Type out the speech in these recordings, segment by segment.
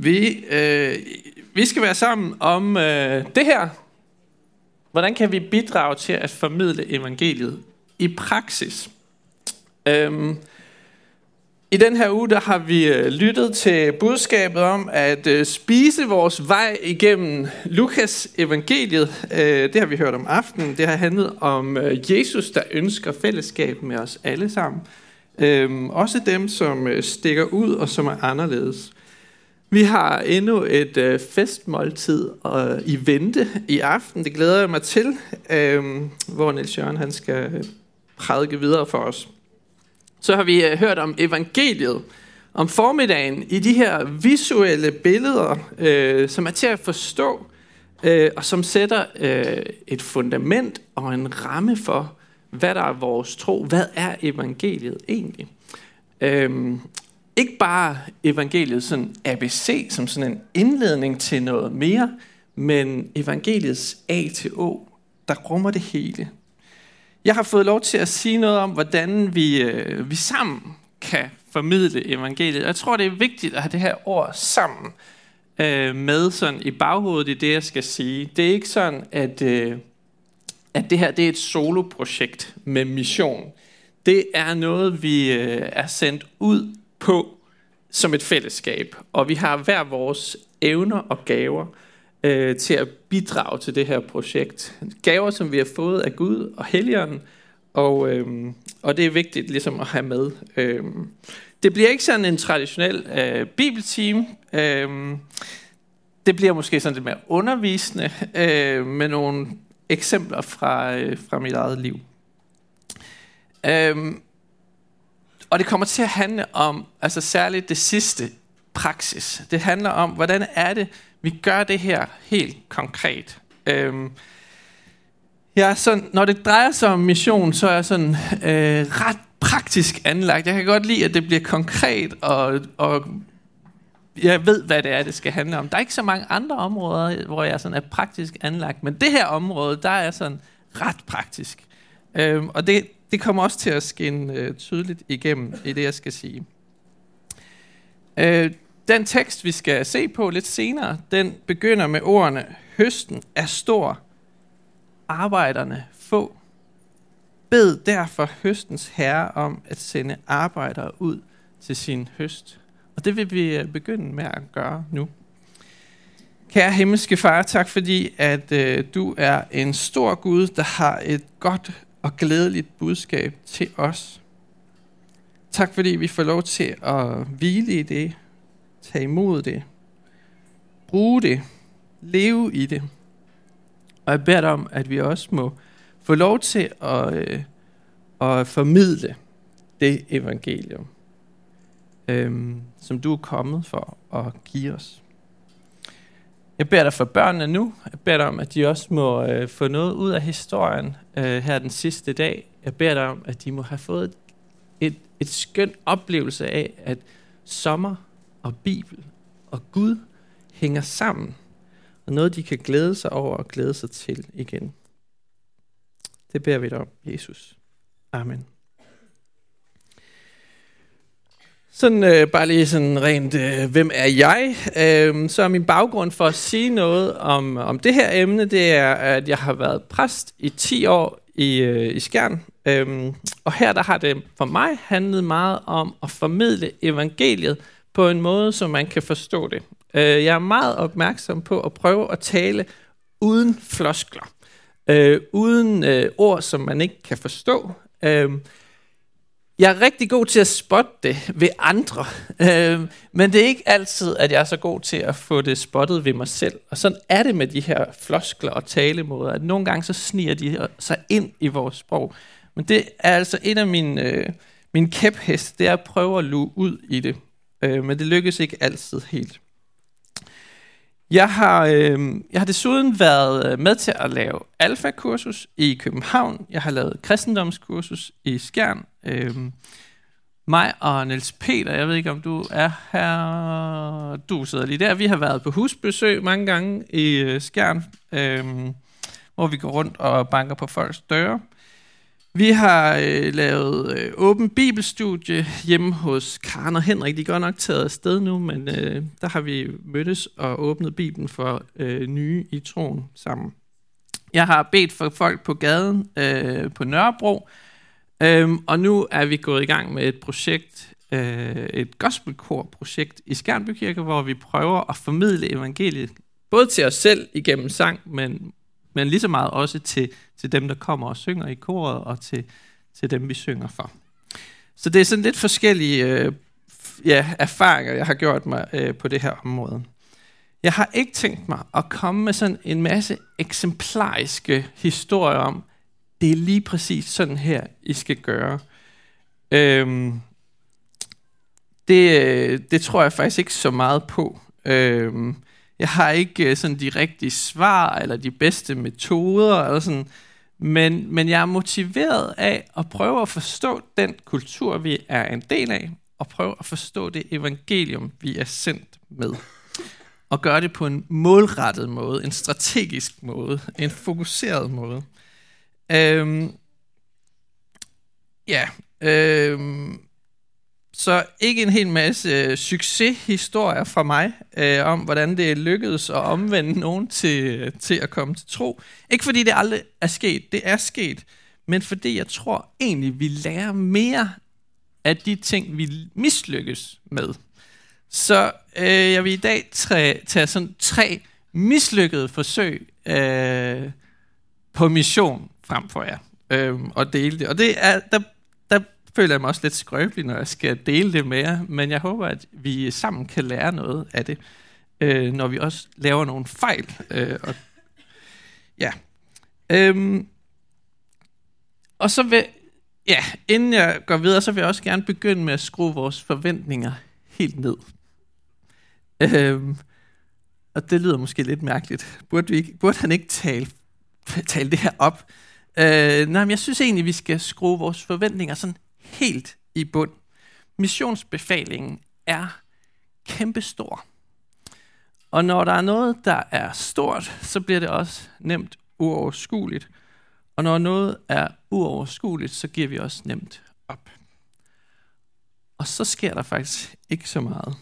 Vi, øh, vi skal være sammen om øh, det her. Hvordan kan vi bidrage til at formidle evangeliet i praksis? Øhm, I den her uge der har vi øh, lyttet til budskabet om at øh, spise vores vej igennem Lukas evangeliet. Øh, det har vi hørt om aftenen. Det har handlet om øh, Jesus, der ønsker fællesskab med os alle sammen. Øhm, også dem, som øh, stikker ud og som er anderledes. Vi har endnu et øh, festmåltid øh, i vente i aften. Det glæder jeg mig til, øh, hvor Niels Jørgen han skal øh, prædike videre for os. Så har vi øh, hørt om evangeliet om formiddagen i de her visuelle billeder, øh, som er til at forstå, øh, og som sætter øh, et fundament og en ramme for, hvad der er vores tro. Hvad er evangeliet egentlig? Øhm, ikke bare evangeliet sådan ABC, som sådan en indledning til noget mere, men evangeliets A til O, der rummer det hele. Jeg har fået lov til at sige noget om, hvordan vi, øh, vi sammen kan formidle evangeliet. Jeg tror, det er vigtigt at have det her ord sammen øh, med sådan i baghovedet i det, jeg skal sige. Det er ikke sådan, at, øh, at det her det er et soloprojekt med mission. Det er noget, vi øh, er sendt ud på som et fællesskab, og vi har hver vores evner og gaver øh, til at bidrage til det her projekt. Gaver, som vi har fået af Gud og Helligånden, og, øh, og det er vigtigt ligesom at have med. Øh, det bliver ikke sådan en traditionel øh, bibelteam. Øh, det bliver måske sådan lidt mere undervisende øh, med nogle eksempler fra, øh, fra mit eget liv. Øh, og det kommer til at handle om, altså særligt det sidste, praksis. Det handler om, hvordan er det, vi gør det her helt konkret. Øhm, jeg er sådan, når det drejer sig om mission, så er jeg sådan øh, ret praktisk anlagt. Jeg kan godt lide, at det bliver konkret, og, og jeg ved, hvad det er, det skal handle om. Der er ikke så mange andre områder, hvor jeg sådan er praktisk anlagt, men det her område, der er jeg sådan ret praktisk. Øhm, og det, det kommer også til at skinne øh, tydeligt igennem i det, jeg skal sige. Øh, den tekst, vi skal se på lidt senere, den begynder med ordene, høsten er stor, arbejderne få. Bed derfor høstens herre om at sende arbejdere ud til sin høst. Og det vil vi øh, begynde med at gøre nu. Kære himmelske far, tak fordi, at øh, du er en stor Gud, der har et godt og glædeligt budskab til os. Tak fordi vi får lov til at hvile i det, tage imod det, bruge det, leve i det. Og jeg beder dig om, at vi også må få lov til at, øh, at formidle det evangelium, øh, som du er kommet for at give os. Jeg beder dig for børnene nu. Jeg beder dig om, at de også må øh, få noget ud af historien øh, her den sidste dag. Jeg beder dig om, at de må have fået et, et, skønt oplevelse af, at sommer og Bibel og Gud hænger sammen. Og noget, de kan glæde sig over og glæde sig til igen. Det beder vi dig om, Jesus. Amen. Sådan øh, bare lige sådan rent, øh, hvem er jeg? Øh, så er min baggrund for at sige noget om, om det her emne, det er, at jeg har været præst i 10 år i, øh, i Skjern. Øh, og her der har det for mig handlet meget om at formidle evangeliet på en måde, så man kan forstå det. Øh, jeg er meget opmærksom på at prøve at tale uden floskler. Øh, uden øh, ord, som man ikke kan forstå. Øh, jeg er rigtig god til at spotte det ved andre, øh, men det er ikke altid, at jeg er så god til at få det spottet ved mig selv. Og sådan er det med de her floskler og talemåder, at nogle gange så sniger de sig ind i vores sprog. Men det er altså en af mine, øh, mine kæphest, det er at prøve at luge ud i det. Øh, men det lykkes ikke altid helt. Jeg har, øh, jeg har desuden været øh, med til at lave alfakursus i København. Jeg har lavet kristendomskursus i Skjern. Øh, mig og Niels Peter, jeg ved ikke om du er her, du sidder lige der. Vi har været på husbesøg mange gange i øh, Skjern, øh, hvor vi går rundt og banker på folks døre. Vi har øh, lavet øh, åben bibelstudie hjemme hos Karen og Henrik. De er godt nok taget afsted nu, men øh, der har vi mødtes og åbnet Bibelen for øh, nye i troen sammen. Jeg har bedt for folk på gaden øh, på Nørrebro, øh, og nu er vi gået i gang med et projekt, øh, et gospelkor-projekt i Skærnby Kirke, hvor vi prøver at formidle evangeliet, både til os selv igennem sang, men, men lige så meget også til, til dem, der kommer og synger i koret, og til, til dem, vi synger for. Så det er sådan lidt forskellige øh, ja, erfaringer, jeg har gjort mig øh, på det her område. Jeg har ikke tænkt mig at komme med sådan en masse eksemplariske historier om, det er lige præcis sådan her, I skal gøre. Øhm, det, øh, det tror jeg faktisk ikke så meget på. Øhm, jeg har ikke øh, sådan de rigtige svar, eller de bedste metoder, eller sådan, men, men jeg er motiveret af at prøve at forstå den kultur, vi er en del af, og prøve at forstå det evangelium, vi er sendt med. Og gøre det på en målrettet måde, en strategisk måde, en fokuseret måde. Øhm, ja, øhm, så ikke en hel masse øh, succeshistorier fra mig øh, om, hvordan det er lykkedes at omvende nogen til, øh, til at komme til tro. Ikke fordi det aldrig er sket, det er sket, men fordi jeg tror egentlig, vi lærer mere af de ting, vi mislykkes med. Så øh, jeg vil i dag tage, tage sådan tre mislykkede forsøg øh, på mission frem for jer øh, og dele det. Og det er, der føler jeg mig også lidt skrøbelig, når jeg skal dele det med jer, men jeg håber, at vi sammen kan lære noget af det, øh, når vi også laver nogle fejl. Øh, og, ja. Øhm, og så vil, ja, inden jeg går videre, så vil jeg også gerne begynde med at skrue vores forventninger helt ned. Øhm, og det lyder måske lidt mærkeligt. Burde, vi ikke, burde han ikke tale, tale det her op? Øh, nej, men jeg synes egentlig, vi skal skrue vores forventninger sådan helt i bund. Missionsbefalingen er kæmpestor. Og når der er noget, der er stort, så bliver det også nemt uoverskueligt. Og når noget er uoverskueligt, så giver vi også nemt op. Og så sker der faktisk ikke så meget.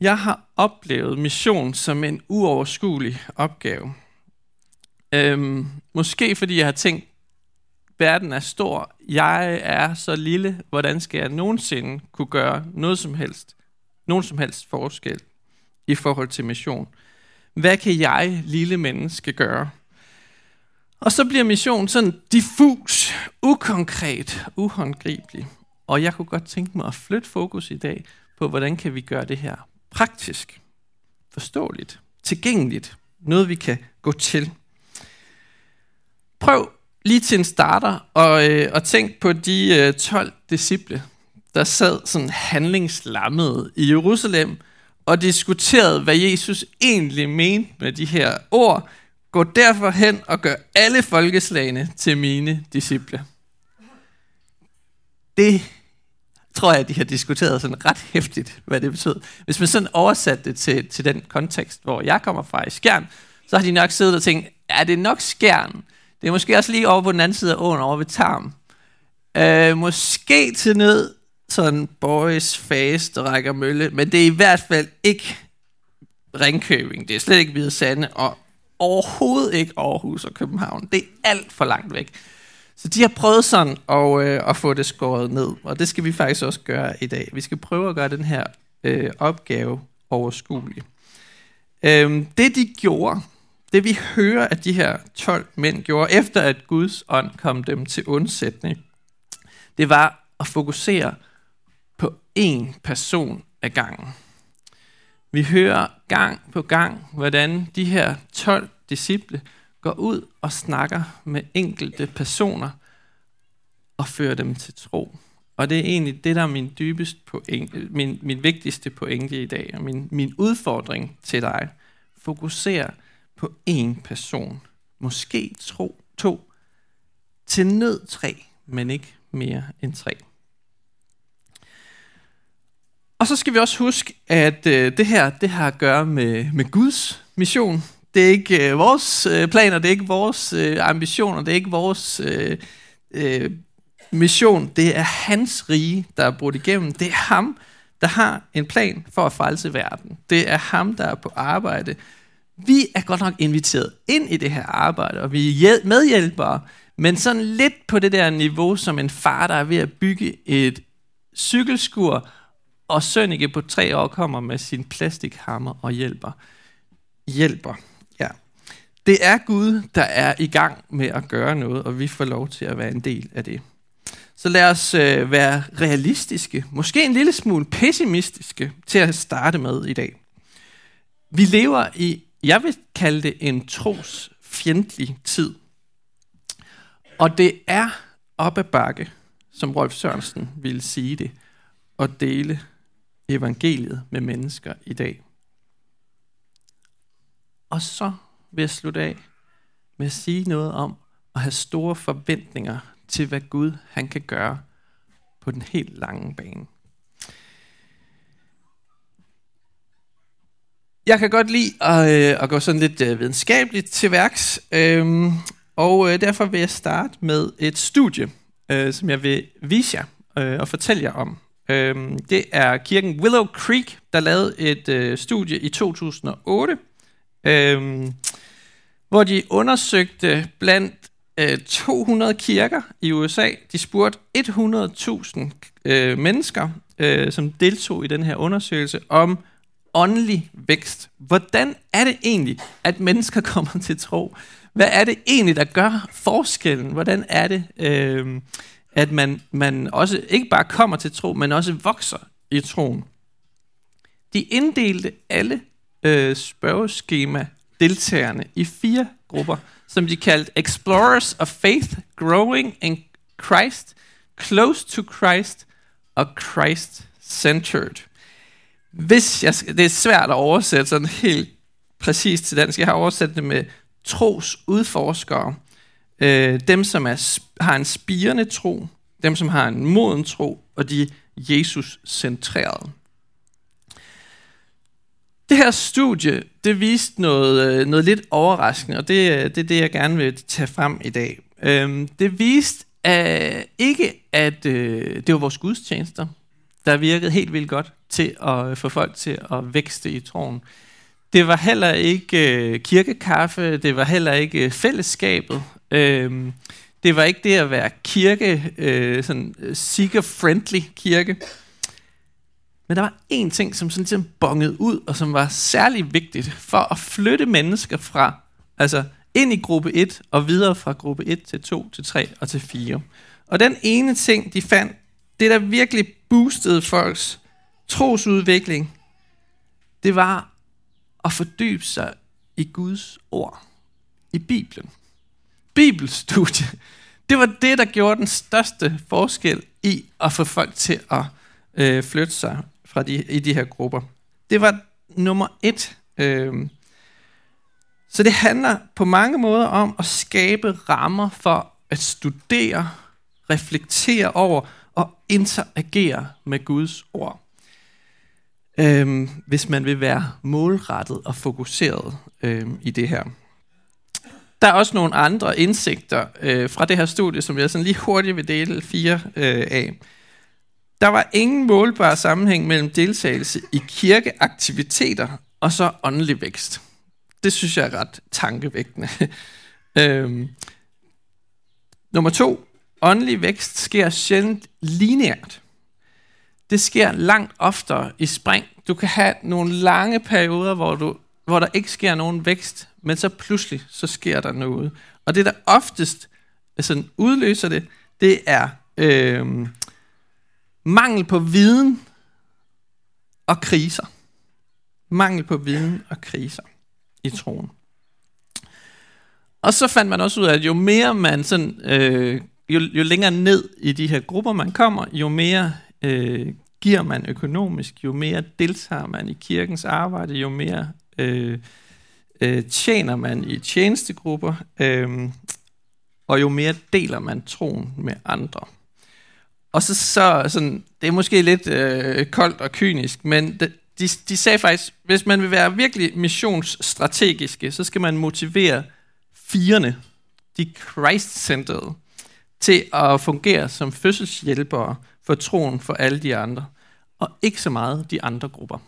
Jeg har oplevet mission som en uoverskuelig opgave. Øhm, måske fordi jeg har tænkt, verden er stor, jeg er så lille, hvordan skal jeg nogensinde kunne gøre noget som helst, nogen som helst forskel i forhold til mission? Hvad kan jeg, lille menneske, gøre? Og så bliver mission sådan diffus, ukonkret, uhåndgribelig. Og jeg kunne godt tænke mig at flytte fokus i dag på, hvordan kan vi gøre det her praktisk, forståeligt, tilgængeligt, noget vi kan gå til. Prøv lige til en starter og, øh, og tænk på de øh, 12 disciple, der sad sådan handlingslammede i Jerusalem og diskuterede, hvad Jesus egentlig mente med de her ord. Gå derfor hen og gør alle folkeslagene til mine disciple. Det tror jeg, de har diskuteret sådan ret hæftigt, hvad det betød. Hvis man sådan oversatte det til, til den kontekst, hvor jeg kommer fra i Skjern, så har de nok siddet og tænkt, er det nok Skjern, det er måske også lige over på den anden side af åen, over ved Tarm. Øh, måske til ned sådan boys fast rækker mølle, men det er i hvert fald ikke Ringkøbing. Det er slet ikke Hvide Sande, og overhovedet ikke Aarhus og København. Det er alt for langt væk. Så de har prøvet sådan at, øh, at få det skåret ned, og det skal vi faktisk også gøre i dag. Vi skal prøve at gøre den her øh, opgave overskuelig. Øh, det de gjorde, det vi hører, at de her 12 mænd gjorde, efter at Guds ånd kom dem til undsætning, det var at fokusere på én person ad gangen. Vi hører gang på gang, hvordan de her 12 disciple går ud og snakker med enkelte personer og fører dem til tro. Og det er egentlig det, der er min dybeste pointe, min, min vigtigste pointe i dag, og min, min udfordring til dig. Fokuser på én person. Måske tro, to. Til nød tre, men ikke mere end tre. Og så skal vi også huske, at øh, det her det har at gøre med, med Guds mission. Det er ikke øh, vores øh, planer, det er ikke vores øh, ambitioner, det er ikke vores øh, øh, mission, det er hans rige, der er brudt igennem. Det er ham, der har en plan for at frelse verden. Det er ham, der er på arbejde. Vi er godt nok inviteret ind i det her arbejde, og vi er medhjælpere, men sådan lidt på det der niveau, som en far, der er ved at bygge et cykelskur, og Sønneke på tre år kommer med sin plastikhammer og hjælper. Hjælper, ja. Det er Gud, der er i gang med at gøre noget, og vi får lov til at være en del af det. Så lad os øh, være realistiske, måske en lille smule pessimistiske til at starte med i dag. Vi lever i, jeg vil kalde det en trosfjendtlig tid. Og det er op ad bakke, som Rolf Sørensen ville sige det, at dele evangeliet med mennesker i dag. Og så vil jeg slutte af med at sige noget om at have store forventninger til, hvad Gud han kan gøre på den helt lange bane. Jeg kan godt lide at, øh, at gå sådan lidt øh, videnskabeligt til værks, øh, og øh, derfor vil jeg starte med et studie, øh, som jeg vil vise jer øh, og fortælle jer om. Øh, det er kirken Willow Creek, der lavede et øh, studie i 2008, øh, hvor de undersøgte blandt øh, 200 kirker i USA. De spurgte 100.000 øh, mennesker, øh, som deltog i den her undersøgelse, om åndelig vækst. Hvordan er det egentlig, at mennesker kommer til tro? Hvad er det egentlig, der gør forskellen? Hvordan er det, øh, at man, man også ikke bare kommer til tro, men også vokser i troen? De inddelte alle øh, spørgeskema deltagerne i fire grupper, som de kaldte Explorers of Faith, Growing in Christ, Close to Christ og Christ-centered. Hvis jeg, det er svært at oversætte sådan helt præcis til dansk. Jeg har oversat det med tros udforskere. Øh, dem, som er, har en spirende tro, dem, som har en moden tro, og de Jesus-centrerede. Det her studie, det viste noget, øh, noget lidt overraskende, og det, øh, det er det, jeg gerne vil tage frem i dag. Øhm, det viste at, ikke, at øh, det var vores gudstjenester, der virkede helt vildt godt til at øh, få folk til at vækste i troen. Det var heller ikke øh, kirkekaffe, det var heller ikke øh, fællesskabet. Uh, det var ikke det at være kirke, øh, sådan øh, seeker-friendly kirke. Men der var én ting, som sådan ligesom bongede ud, og som var særlig vigtigt for at flytte mennesker fra, altså ind i gruppe 1 og videre fra gruppe 1 til 2 til 3 og til 4. Og den ene ting, de fandt, det der virkelig boostede folks trosudvikling, det var at fordybe sig i Guds ord, i Bibelen. Bibelstudie, det var det, der gjorde den største forskel i at få folk til at øh, flytte sig fra de, i de her grupper. Det var nummer et. Øh, så det handler på mange måder om at skabe rammer for at studere, reflektere over og interagere med Guds ord. Øhm, hvis man vil være målrettet og fokuseret øhm, i det her. Der er også nogle andre indsigter øh, fra det her studie, som jeg sådan lige hurtigt vil dele fire øh, af. Der var ingen målbar sammenhæng mellem deltagelse i kirkeaktiviteter og så åndelig vækst. Det synes jeg er ret tankevækkende. øhm. Nummer to. Åndelig vækst sker sjældent lineært. Det sker langt oftere i spring. Du kan have nogle lange perioder, hvor, du, hvor der ikke sker nogen vækst, men så pludselig så sker der noget. Og det, der oftest altså, udløser det, det er øh, Mangel på viden og kriser. Mangel på viden og kriser i troen. Og så fandt man også ud af, at jo mere man sådan, øh, jo, jo længere ned i de her grupper man kommer, jo mere øh, giver man økonomisk, jo mere deltager man i kirkens arbejde, jo mere øh, øh, tjener man i tjenestegrupper, øh, og jo mere deler man troen med andre. Og så, så sådan, det er måske lidt øh, koldt og kynisk, men de, de, de sagde faktisk, hvis man vil være virkelig missionsstrategiske, så skal man motivere firene, de Christ-centrede, til at fungere som fødselshjælpere for troen for alle de andre, og ikke så meget de andre grupper.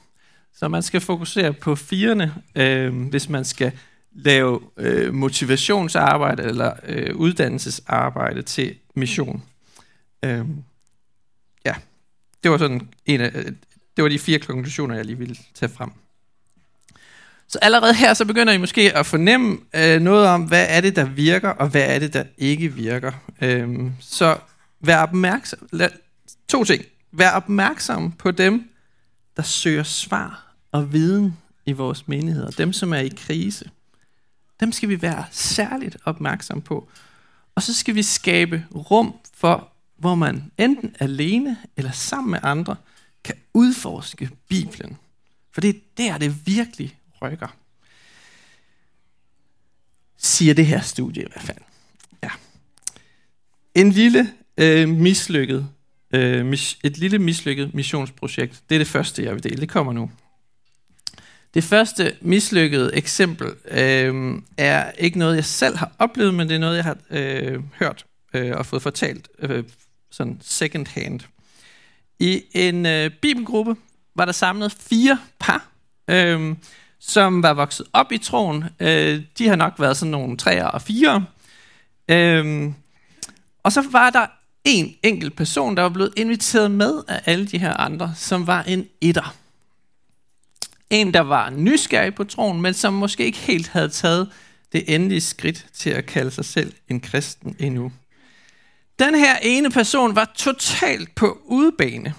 Så man skal fokusere på firene, øh, hvis man skal lave øh, motivationsarbejde eller øh, uddannelsesarbejde til mission. Øh, ja, det var sådan en af, øh, det var de fire konklusioner, jeg lige ville tage frem. Så allerede her, så begynder I måske at fornemme øh, noget om, hvad er det, der virker, og hvad er det, der ikke virker. Øhm, så vær opmærksom. Lad, to ting. Vær opmærksom på dem, der søger svar og viden i vores menigheder. Dem, som er i krise. Dem skal vi være særligt opmærksom på. Og så skal vi skabe rum for, hvor man enten alene eller sammen med andre kan udforske Bibelen. For det er der, det virkelig rykker. Siger det her studie i hvert fald. Ja. En lille øh, mislykket, øh, mis, et lille mislykket missionsprojekt. Det er det første, jeg vil dele. Det kommer nu. Det første mislykkede eksempel øh, er ikke noget, jeg selv har oplevet, men det er noget, jeg har øh, hørt øh, og fået fortalt øh, sådan second hand. I en øh, bibelgruppe var der samlet fire par, øh, som var vokset op i troen. Øh, de har nok været sådan nogle træer og fire. Øh, og så var der en enkelt person, der var blevet inviteret med af alle de her andre, som var en etter. En, der var nysgerrig på troen, men som måske ikke helt havde taget det endelige skridt til at kalde sig selv en kristen endnu. Den her ene person var totalt på udebane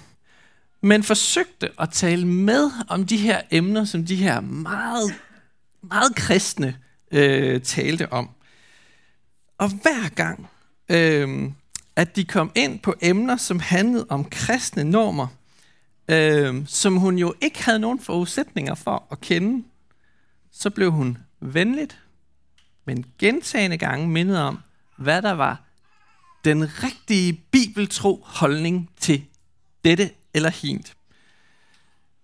men forsøgte at tale med om de her emner, som de her meget, meget kristne øh, talte om. Og hver gang, øh, at de kom ind på emner, som handlede om kristne normer, øh, som hun jo ikke havde nogen forudsætninger for at kende, så blev hun venligt, men gentagende gange mindet om, hvad der var den rigtige bibeltro holdning til dette eller hint.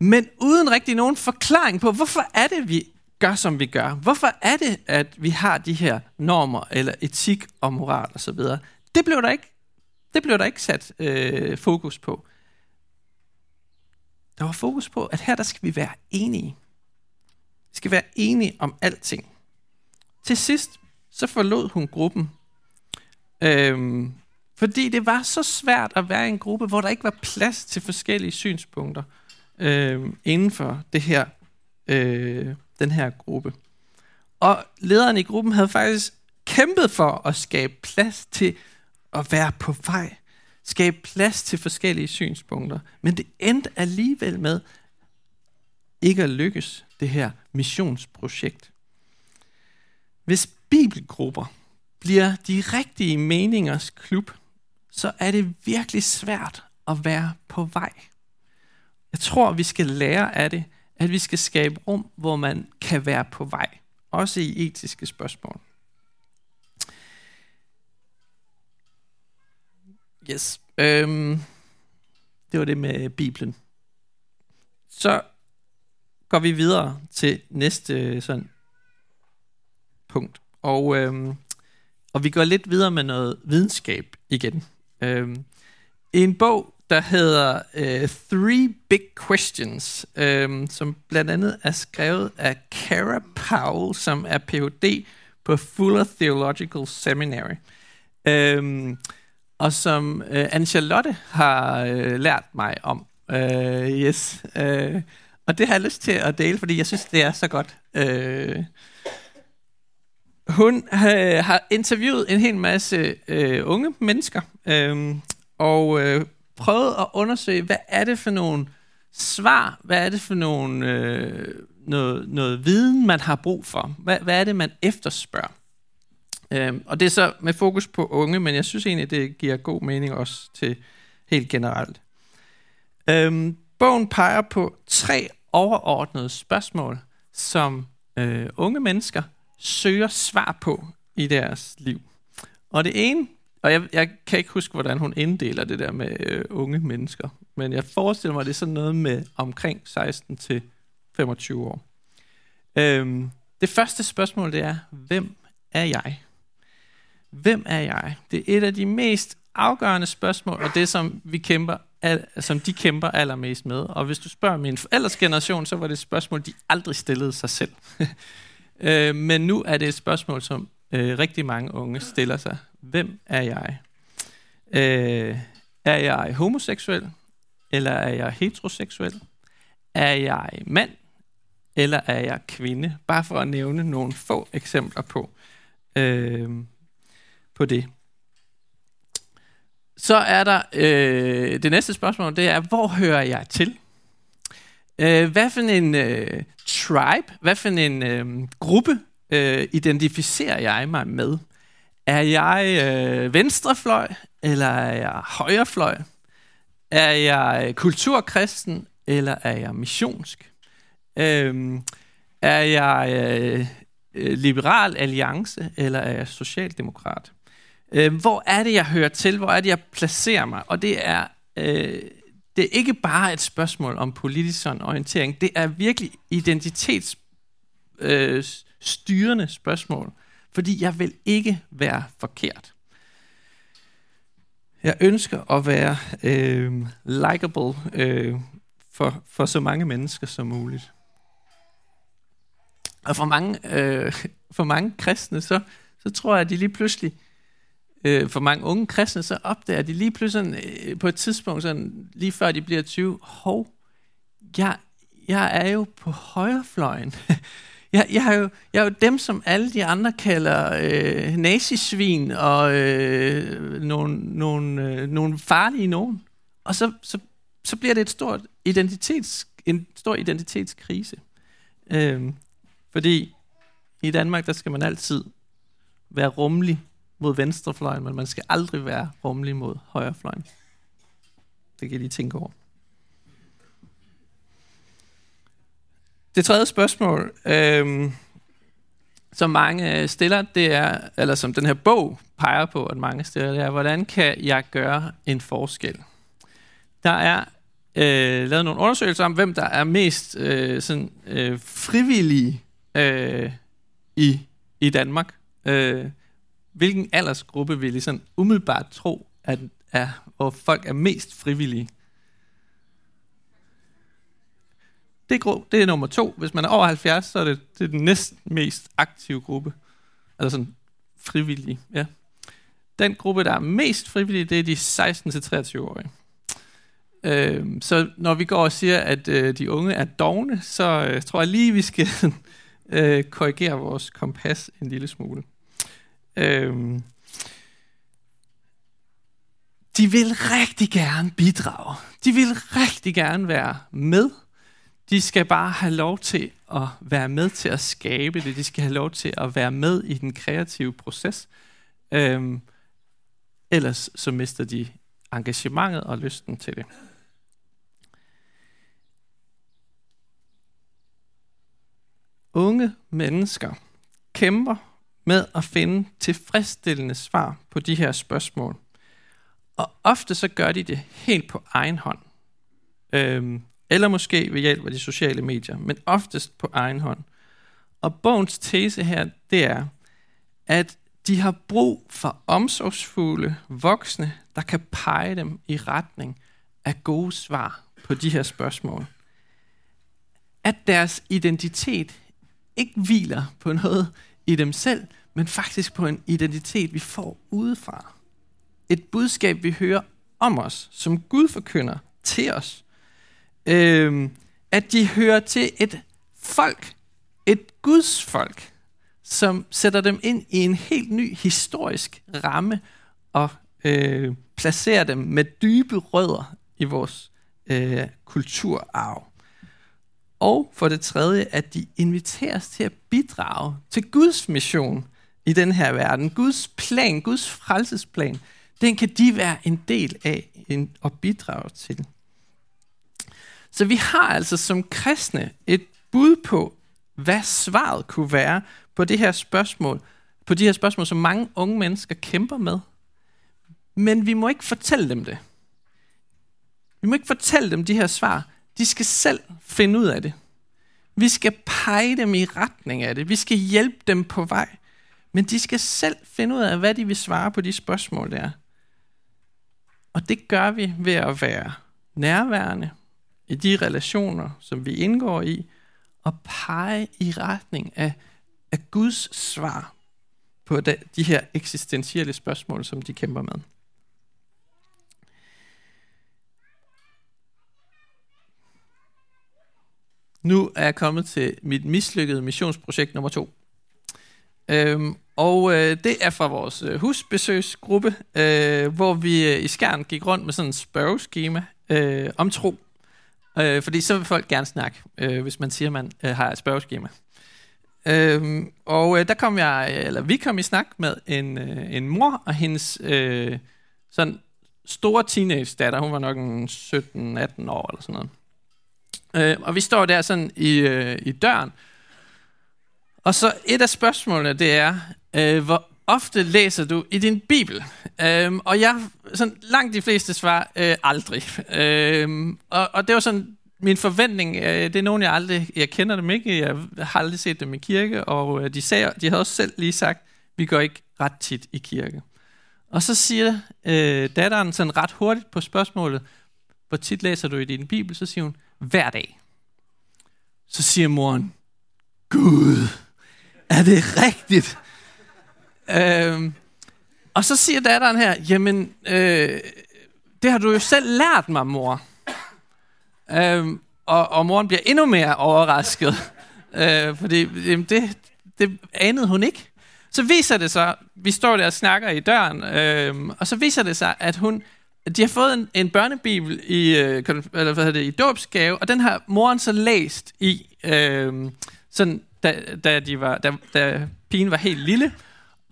Men uden rigtig nogen forklaring på, hvorfor er det, vi gør, som vi gør? Hvorfor er det, at vi har de her normer, eller etik og moral osv.? Det blev der ikke, det blev der ikke sat øh, fokus på. Der var fokus på, at her der skal vi være enige. Vi skal være enige om alting. Til sidst, så forlod hun gruppen. Øhm, fordi det var så svært at være i en gruppe, hvor der ikke var plads til forskellige synspunkter øh, inden for det her, øh, den her gruppe. Og lederen i gruppen havde faktisk kæmpet for at skabe plads til at være på vej. Skabe plads til forskellige synspunkter. Men det endte alligevel med ikke at lykkes, det her missionsprojekt. Hvis bibelgrupper bliver de rigtige meningers klub, så er det virkelig svært at være på vej. Jeg tror, vi skal lære af det, at vi skal skabe rum, hvor man kan være på vej. Også i etiske spørgsmål. Yes. Øhm, det var det med Bibelen. Så går vi videre til næste øh, sådan punkt. Og, øhm, og vi går lidt videre med noget videnskab igen. Øhm, en bog, der hedder øh, Three Big Questions, øhm, som blandt andet er skrevet af Kara Powell, som er Ph.D. på Fuller Theological Seminary. Øhm, og som øh, Anne-Charlotte har øh, lært mig om. Øh, yes. Øh, og det har jeg lyst til at dele, fordi jeg synes, det er så godt. Øh, hun øh, har interviewet en hel masse øh, unge mennesker, øh, og øh, prøvet at undersøge, hvad er det for nogle svar, hvad er det for nogle, øh, noget, noget viden, man har brug for? Hvad, hvad er det, man efterspørger? Øh, og det er så med fokus på unge, men jeg synes egentlig, det giver god mening også til helt generelt. Øh, bogen peger på tre overordnede spørgsmål, som øh, unge mennesker søger svar på i deres liv. Og det ene, og jeg, jeg kan ikke huske, hvordan hun inddeler det der med øh, unge mennesker, men jeg forestiller mig, at det er sådan noget med omkring 16 til 25 år. Øhm, det første spørgsmål, det er, hvem er jeg? Hvem er jeg? Det er et af de mest afgørende spørgsmål, og det som vi kæmper, al, som de kæmper allermest med. Og hvis du spørger min forældres generation, så var det et spørgsmål, de aldrig stillede sig selv. øh, men nu er det et spørgsmål, som øh, rigtig mange unge stiller sig. Hvem er jeg? Øh, er jeg homoseksuel? Eller er jeg heteroseksuel? Er jeg mand? Eller er jeg kvinde? Bare for at nævne nogle få eksempler på, øh, på det. Så er der øh, det næste spørgsmål, det er, hvor hører jeg til? Øh, hvad for en øh, tribe, hvad for en øh, gruppe øh, identificerer jeg mig med? Er jeg øh, venstrefløj, eller er jeg højrefløj? Er jeg øh, kulturkristen, eller er jeg missionsk? Øh, er jeg øh, øh, liberal alliance, eller er jeg socialdemokrat? Øh, hvor er det, jeg hører til? Hvor er det, jeg placerer mig? Og det er, øh, det er ikke bare et spørgsmål om politisk sådan orientering. Det er virkelig identitetsstyrende øh, spørgsmål. Fordi jeg vil ikke være forkert. Jeg ønsker at være øh, likable øh, for, for så mange mennesker som muligt. Og for mange, øh, for mange kristne, så, så tror jeg, at de lige pludselig øh, for mange unge kristne, så opdager de lige pludselig øh, på et tidspunkt, sådan, lige før de bliver 20, hov, jeg, jeg er jo på højrefløjen. jeg, jeg, er jo, jeg er jo dem, som alle de andre kalder øh, nazisvin og øh, nogle, nogle, øh, nogle farlige nogen. Og så, så, så bliver det et stort identitets, en stor identitetskrise. Øh, fordi i Danmark, der skal man altid være rummelig mod venstrefløjen, men man skal aldrig være rummelig mod højrefløjen. Det kan I lige tænke over. Det tredje spørgsmål, øhm, som mange stiller, det er, eller som den her bog peger på, at mange stiller, det er, hvordan kan jeg gøre en forskel? Der er øh, lavet nogle undersøgelser om, hvem der er mest øh, sådan, øh, frivillige øh, i, i Danmark. Øh, hvilken aldersgruppe vil I sådan umiddelbart tro, at er, hvor folk er mest frivillige? Det er, det er nummer to. Hvis man er over 70, så er det, det er den næst mest aktive gruppe. Altså sådan frivillige, ja. Den gruppe, der er mest frivillige, det er de 16-23-årige. Øh, så når vi går og siger, at øh, de unge er dogne, så øh, tror jeg lige, vi skal øh, korrigere vores kompas en lille smule. Øhm, de vil rigtig gerne bidrage. De vil rigtig gerne være med. De skal bare have lov til at være med til at skabe det. De skal have lov til at være med i den kreative proces. Øhm, ellers så mister de engagementet og lysten til det. Unge mennesker kæmper med at finde tilfredsstillende svar på de her spørgsmål. Og ofte så gør de det helt på egen hånd. Øhm, eller måske ved hjælp af de sociale medier, men oftest på egen hånd. Og bogens tese her, det er, at de har brug for omsorgsfulde voksne, der kan pege dem i retning af gode svar på de her spørgsmål. At deres identitet ikke hviler på noget i dem selv, men faktisk på en identitet, vi får udefra. Et budskab, vi hører om os, som Gud forkynder til os. Øhm, at de hører til et folk, et Guds folk, som sætter dem ind i en helt ny historisk ramme og øh, placerer dem med dybe rødder i vores øh, kulturarv. Og for det tredje, at de inviteres til at bidrage til Guds mission i den her verden. Guds plan, Guds frelsesplan, den kan de være en del af og bidrage til. Så vi har altså som kristne et bud på, hvad svaret kunne være på det her spørgsmål, på de her spørgsmål, som mange unge mennesker kæmper med. Men vi må ikke fortælle dem det. Vi må ikke fortælle dem de her svar. De skal selv finde ud af det. Vi skal pege dem i retning af det. Vi skal hjælpe dem på vej. Men de skal selv finde ud af, hvad de vil svare på de spørgsmål der. Og det gør vi ved at være nærværende i de relationer, som vi indgår i, og pege i retning af, af Guds svar på de her eksistentielle spørgsmål, som de kæmper med. Nu er jeg kommet til mit mislykkede missionsprojekt nummer to. Øhm, og øh, det er fra vores øh, husbesøgsgruppe, øh, hvor vi øh, i Skærn gik rundt med sådan en spørgeskema øh, om tro. Øh, fordi så vil folk gerne snakke, øh, hvis man siger, at man øh, har et spørgeskema. Øhm, og øh, der kom jeg, øh, eller vi kom i snak med en, øh, en mor og hendes øh, sådan store teenage datter. Hun var nok en 17-18 år eller sådan noget. Øh, og vi står der sådan i, øh, i døren. Og så et af spørgsmålene, det er, øh, hvor ofte læser du i din bibel? Øhm, og jeg, sådan langt de fleste svar, øh, aldrig. Øhm, og, og det var sådan min forventning, øh, det er nogen, jeg aldrig, jeg kender dem ikke, jeg har aldrig set dem i kirke, og øh, de, sagde, de havde også selv lige sagt, vi går ikke ret tit i kirke. Og så siger øh, datteren sådan ret hurtigt på spørgsmålet, hvor tit læser du i din bibel? Så siger hun, hver dag. Så siger moren, Gud, er det rigtigt? øhm, og så siger datteren her, jamen, øh, det har du jo selv lært mig, mor. Øhm, og, og moren bliver endnu mere overrasket, øh, fordi jamen, det, det anede hun ikke. Så viser det sig, vi står der og snakker i døren, øh, og så viser det sig, at hun, de har fået en, en børnebibel i, øh, eller hvad det, i dåbsgave, og den har moren så læst i, øh, sådan, da, da, de var, da, da pigen var helt lille.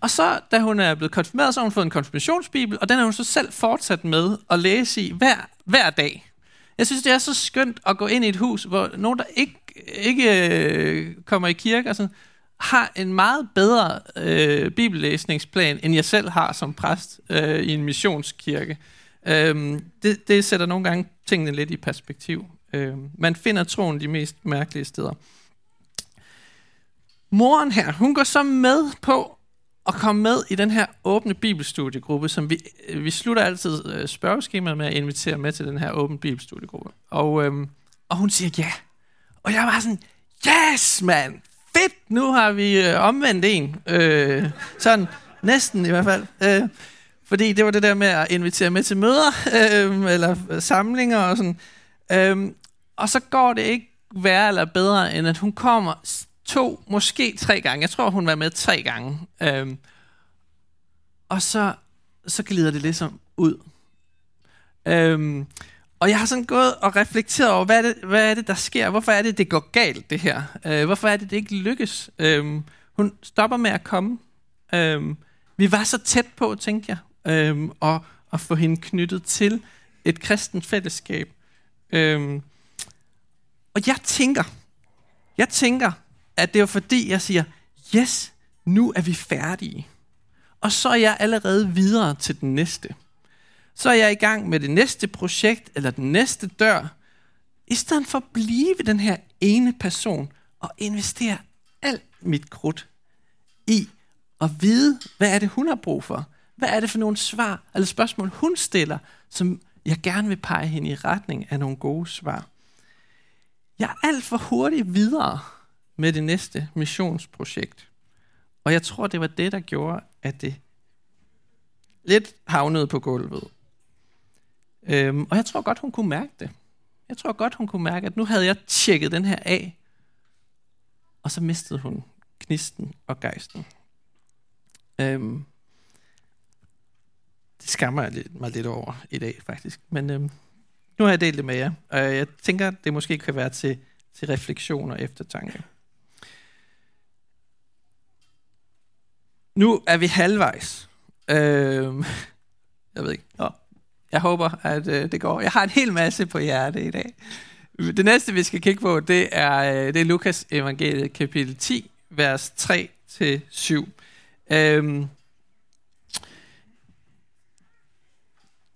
Og så, da hun er blevet konfirmeret, så har hun fået en konfirmationsbibel, og den har hun så selv fortsat med at læse i hver, hver dag. Jeg synes, det er så skønt at gå ind i et hus, hvor nogen, der ikke, ikke øh, kommer i kirke, og sådan, har en meget bedre øh, bibellæsningsplan, end jeg selv har som præst øh, i en missionskirke. Øh, det, det sætter nogle gange tingene lidt i perspektiv. Øhm, man finder troen de mest mærkelige steder. Moren her, hun går så med på at komme med i den her åbne bibelstudiegruppe, som vi, øh, vi slutter altid øh, spørgeskemaet med at invitere med til den her åbne bibelstudiegruppe. Og, øhm, og hun siger ja. Og jeg var sådan, yes mand, fedt, nu har vi øh, omvendt en. Øh, sådan, næsten i hvert fald. Øh, fordi det var det der med at invitere med til møder, øhm, øh, eller samlinger og sådan. Øh, og så går det ikke værre eller bedre, end at hun kommer to, måske tre gange. Jeg tror, hun var med tre gange. Øh, og så, så glider det ligesom ud. Øh, og jeg har sådan gået og reflekteret over, hvad er, det, hvad er det, der sker? Hvorfor er det, det går galt, det her? Øh, hvorfor er det, det ikke lykkes? Øh, hun stopper med at komme. Øh, vi var så tæt på, tænkte jeg, øhm, og at få hende knyttet til et kristent fællesskab. Øhm, og jeg tænker, jeg tænker, at det er fordi, jeg siger, yes, nu er vi færdige. Og så er jeg allerede videre til den næste. Så er jeg i gang med det næste projekt, eller den næste dør, i stedet for at blive den her ene person, og investere alt mit krudt i at vide, hvad er det, hun har brug for? Hvad er det for nogle svar eller spørgsmål, hun stiller, som jeg gerne vil pege hende i retning af nogle gode svar? Jeg er alt for hurtigt videre med det næste missionsprojekt. Og jeg tror, det var det, der gjorde, at det lidt havnede på gulvet. Øhm, og jeg tror godt, hun kunne mærke det. Jeg tror godt, hun kunne mærke, at nu havde jeg tjekket den her af, og så mistede hun knisten og gejsten. Øhm, det skammer jeg mig lidt over i dag, faktisk. Men øhm, nu har jeg delt det med jer, og jeg tænker, det måske kan være til, til refleksion og eftertanke. Nu er vi halvvejs. Øhm, jeg ved ikke. Nå. Jeg håber, at øh, det går. Jeg har en hel masse på hjerte i dag. Det næste, vi skal kigge på, det er, øh, det er Lukas evangeliet kapitel 10, vers 3-7. Øhm,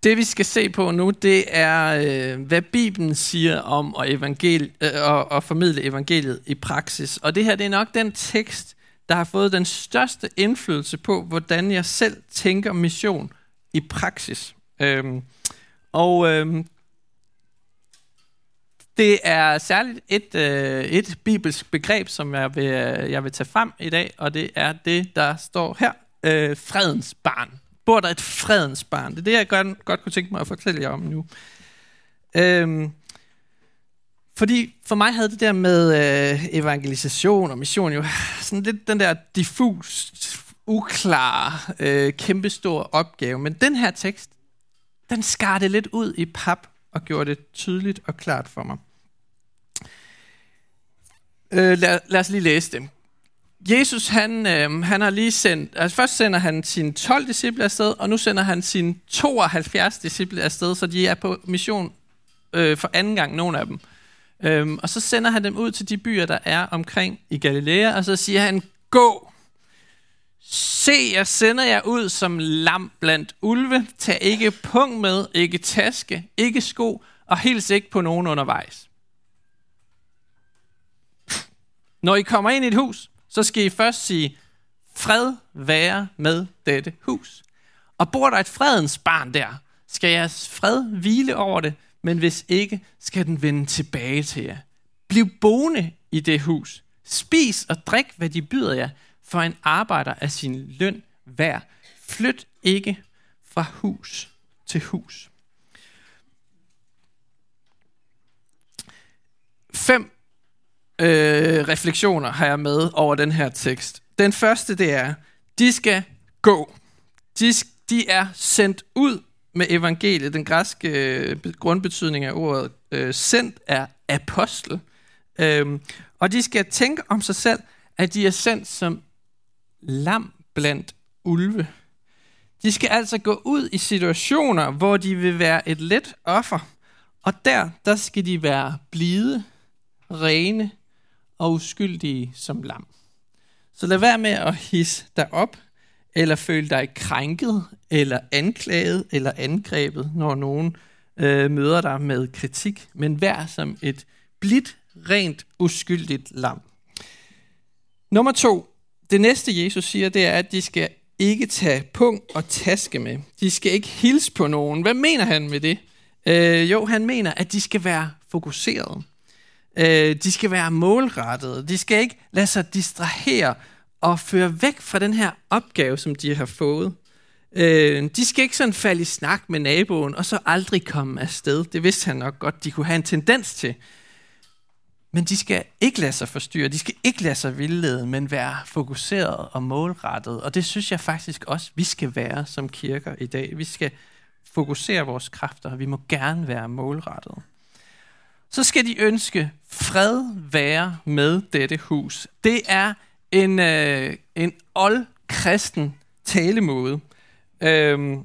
det vi skal se på nu, det er, øh, hvad Bibelen siger om at, evangel- øh, at, at formidle evangeliet i praksis. Og det her, det er nok den tekst, der har fået den største indflydelse på, hvordan jeg selv tænker mission i praksis. Øhm, og øhm, det er særligt et, øh, et bibelsk begreb, som jeg vil, øh, jeg vil tage frem i dag, og det er det, der står her. Øh, fredens barn. Bor der et fredens barn? Det er det, jeg godt, godt kunne tænke mig at fortælle jer om nu. Øhm, fordi for mig havde det der med øh, evangelisation og mission jo sådan lidt den der diffus, uklar, øh, kæmpestor opgave. Men den her tekst, den skar det lidt ud i pap og gjorde det tydeligt og klart for mig. Øh, lad, lad os lige læse dem. Jesus, han, øh, han har lige sendt, altså først sender han sine 12 disciple afsted, og nu sender han sine 72 disciple afsted, så de er på mission øh, for anden gang, nogle af dem. Øhm, og så sender han dem ud til de byer, der er omkring i Galilea, og så siger han, gå, se, jeg sender jer ud som lam blandt ulve, tag ikke pung med, ikke taske, ikke sko, og hils ikke på nogen undervejs. Når I kommer ind i et hus, så skal I først sige, fred være med dette hus. Og bor der et fredens barn der, skal jeres fred hvile over det, men hvis ikke, skal den vende tilbage til jer. Bliv boende i det hus. Spis og drik, hvad de byder jer, for en arbejder af sin løn værd. Flyt ikke fra hus til hus. Fem øh, refleksioner har jeg med over den her tekst. Den første, det er, de skal gå. De, de er sendt ud med evangeliet. Den græske øh, grundbetydning af ordet øh, sendt er apostel. Øhm, og de skal tænke om sig selv, at de er sendt som lam blandt ulve. De skal altså gå ud i situationer, hvor de vil være et let offer, og der, der skal de være blide, rene og uskyldige som lam. Så lad være med at hisse dig op, eller føle dig krænket, eller anklaget, eller angrebet, når nogen øh, møder dig med kritik, men vær som et blidt, rent, uskyldigt lam. Nummer to. Det næste, Jesus siger, det er, at de skal ikke tage punkt og taske med. De skal ikke hilse på nogen. Hvad mener han med det? Øh, jo, han mener, at de skal være fokuseret. Øh, de skal være målrettede. De skal ikke lade sig distrahere og føre væk fra den her opgave, som de har fået. Øh, de skal ikke sådan falde i snak med naboen, og så aldrig komme afsted. Det vidste han nok godt, de kunne have en tendens til. Men de skal ikke lade sig forstyrre, de skal ikke lade sig vildlede, men være fokuseret og målrettet. Og det synes jeg faktisk også, vi skal være som kirker i dag. Vi skal fokusere vores kræfter, og vi må gerne være målrettede. Så skal de ønske fred være med dette hus. Det er en, øh, en old-kristen talemåde, øh,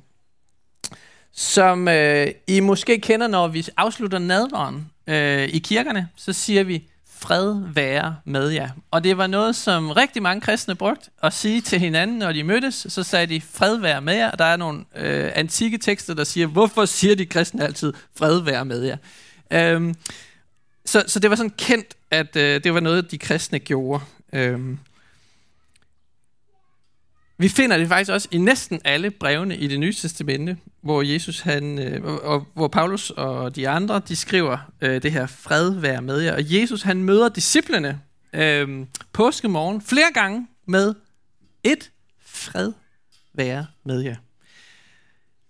som øh, I måske kender, når vi afslutter nadveren øh, i kirkerne, så siger vi, fred være med jer. Og det var noget, som rigtig mange kristne brugte at sige til hinanden, når de mødtes. Så sagde de, fred være med jer. Og der er nogle øh, antikke tekster, der siger, hvorfor siger de kristne altid, fred være med jer? Øhm, så, så det var sådan kendt, at øh, det var noget, de kristne gjorde. Øhm, vi finder det faktisk også i næsten alle brevene i det nye testamente, hvor Jesus han, øh, og, hvor Paulus og de andre, de skriver øh, det her fred være med jer. Og Jesus han møder disciplene øh, påskemorgen flere gange med et fred være med jer.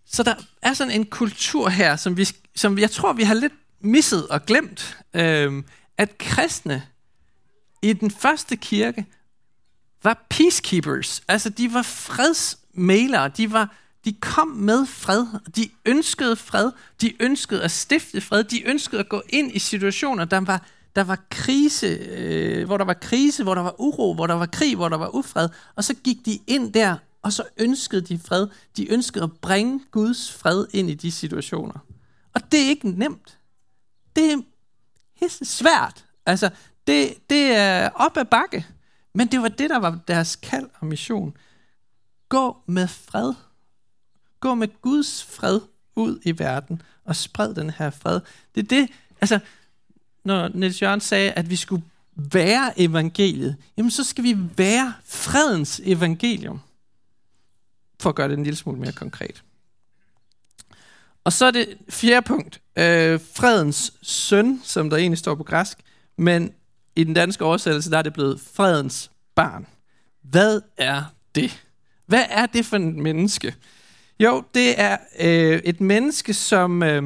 Så der er sådan en kultur her, som, vi, som jeg tror, vi har lidt misset og glemt, øh, at kristne i den første kirke var peacekeepers. Altså, de var fredsmalere. De, var, de kom med fred. De ønskede fred. De ønskede at stifte fred. De ønskede at gå ind i situationer, der var, der var krise, øh, hvor der var krise, hvor der var uro, hvor der var krig, hvor der var ufred. Og så gik de ind der, og så ønskede de fred. De ønskede at bringe Guds fred ind i de situationer. Og det er ikke nemt. Det er svært. Altså, det, det er op ad bakke. Men det var det, der var deres kald og mission. Gå med fred. Gå med Guds fred ud i verden og spred den her fred. Det er det, altså, når Niels Jørgen sagde, at vi skulle være evangeliet, jamen så skal vi være fredens evangelium. For at gøre det en lille smule mere konkret. Og så er det fjerde punkt, øh, fredens søn, som der egentlig står på græsk, men i den danske oversættelse, der er det blevet fredens barn. Hvad er det? Hvad er det for et menneske? Jo, det er øh, et menneske, som, øh,